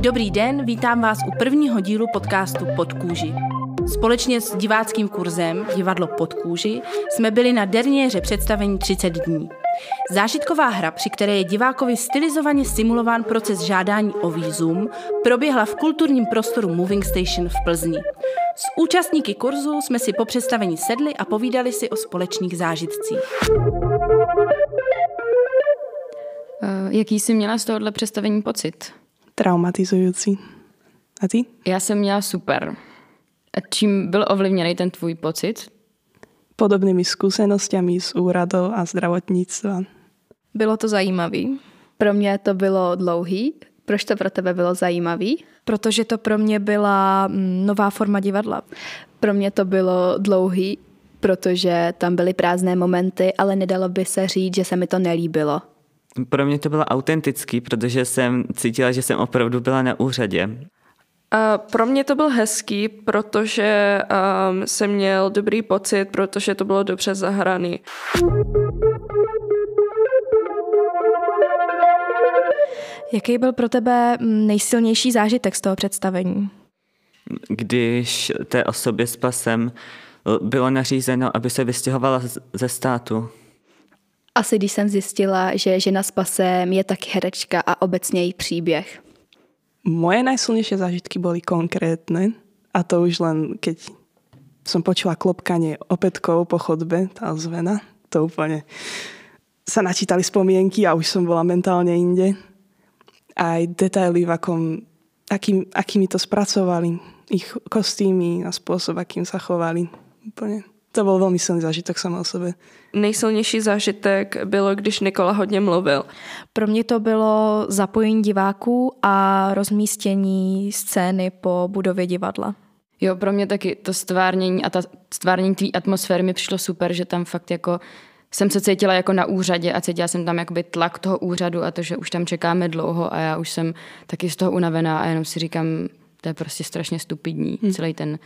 Dobrý den, vítám vás u prvního dílu podcastu Pod kůži. Společně s diváckým kurzem Divadlo pod kůži jsme byli na derniéře představení 30 dní. Zážitková hra, při které je divákovi stylizovaně simulován proces žádání o výzum, proběhla v kulturním prostoru Moving Station v Plzni. S účastníky kurzu jsme si po představení sedli a povídali si o společných zážitcích. Uh, jaký jsi měla z tohohle představení pocit? Traumatizující. A ty? Já jsem měla super. A čím byl ovlivněný ten tvůj pocit? Podobnými zkušenostmi z úradov a zdravotnictva. Bylo to zajímavý. Pro mě to bylo dlouhý. Proč to pro tebe bylo zajímavý? Protože to pro mě byla mm, nová forma divadla. Pro mě to bylo dlouhý, protože tam byly prázdné momenty, ale nedalo by se říct, že se mi to nelíbilo. Pro mě to bylo autentický, protože jsem cítila, že jsem opravdu byla na úřadě. A pro mě to byl hezký, protože um, jsem měl dobrý pocit, protože to bylo dobře zahraný. Jaký byl pro tebe mm, nejsilnější zážitek z toho představení? Když té osobě s pasem bylo nařízeno, aby se vystěhovala ze státu. Asi když jsem zjistila, že žena s pasem je taky herečka a obecně její příběh. Moje najsilnejšie zážitky boli konkrétne a to už len keď som počula klopkanie opätkov po chodbe, tá ozvena, to úplne sa načítali spomienky a už som bola mentálne inde. Aj detaily, v akom, akým, akými to spracovali, ich kostýmy a spôsob, akým sa chovali. Úplne to byl velmi silný zážitek sama o sobě. Nejsilnější zážitek bylo, když Nikola hodně mluvil. Pro mě to bylo zapojení diváků a rozmístění scény po budově divadla. Jo, pro mě taky to stvárnění a ta stvárnění té atmosféry mi přišlo super, že tam fakt jako jsem se cítila jako na úřadě a cítila jsem tam jakoby tlak toho úřadu a to, že už tam čekáme dlouho a já už jsem taky z toho unavená a jenom si říkám, to je prostě strašně stupidní, hmm. celý ten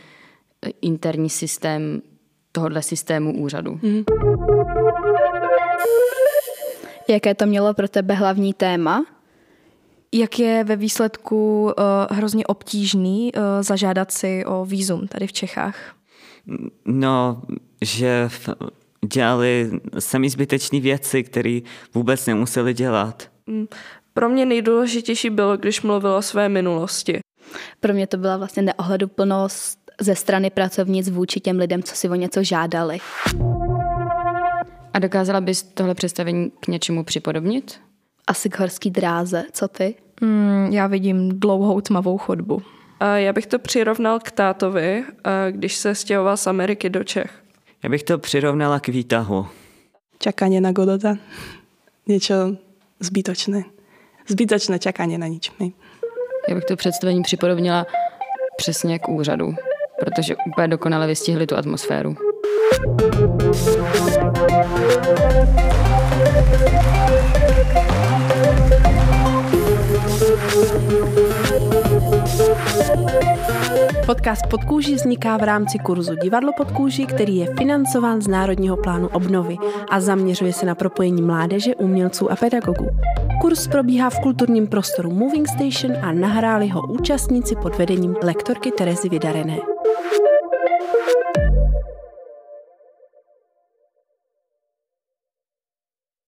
interní systém tohohle systému úřadu. Mm. Jaké to mělo pro tebe hlavní téma? Jak je ve výsledku uh, hrozně obtížný uh, zažádat si o výzum tady v Čechách? No, že dělali sami zbytečné věci, které vůbec nemuseli dělat. Mm, pro mě nejdůležitější bylo, když mluvil o své minulosti. Pro mě to byla vlastně neohleduplnost ze strany pracovnic vůči těm lidem, co si o něco žádali. A dokázala bys tohle představení k něčemu připodobnit? Asi k horský dráze. Co ty? Mm, já vidím dlouhou tmavou chodbu. A já bych to přirovnal k tátovi, když se stěhoval z Ameriky do Čech. Já bych to přirovnala k výtahu. Čakání na Godota. Něco zbytočné. Zbytočné čekání na nič. Já bych to představení připodobnila přesně k úřadu protože úplně dokonale vystihli tu atmosféru. Podcast pod kůži vzniká v rámci kurzu Divadlo pod kůži, který je financován z Národního plánu obnovy a zaměřuje se na propojení mládeže, umělců a pedagogů. Kurs probíhá v kulturním prostoru Moving Station a nahráli ho účastníci pod vedením lektorky Terezy Vydarené.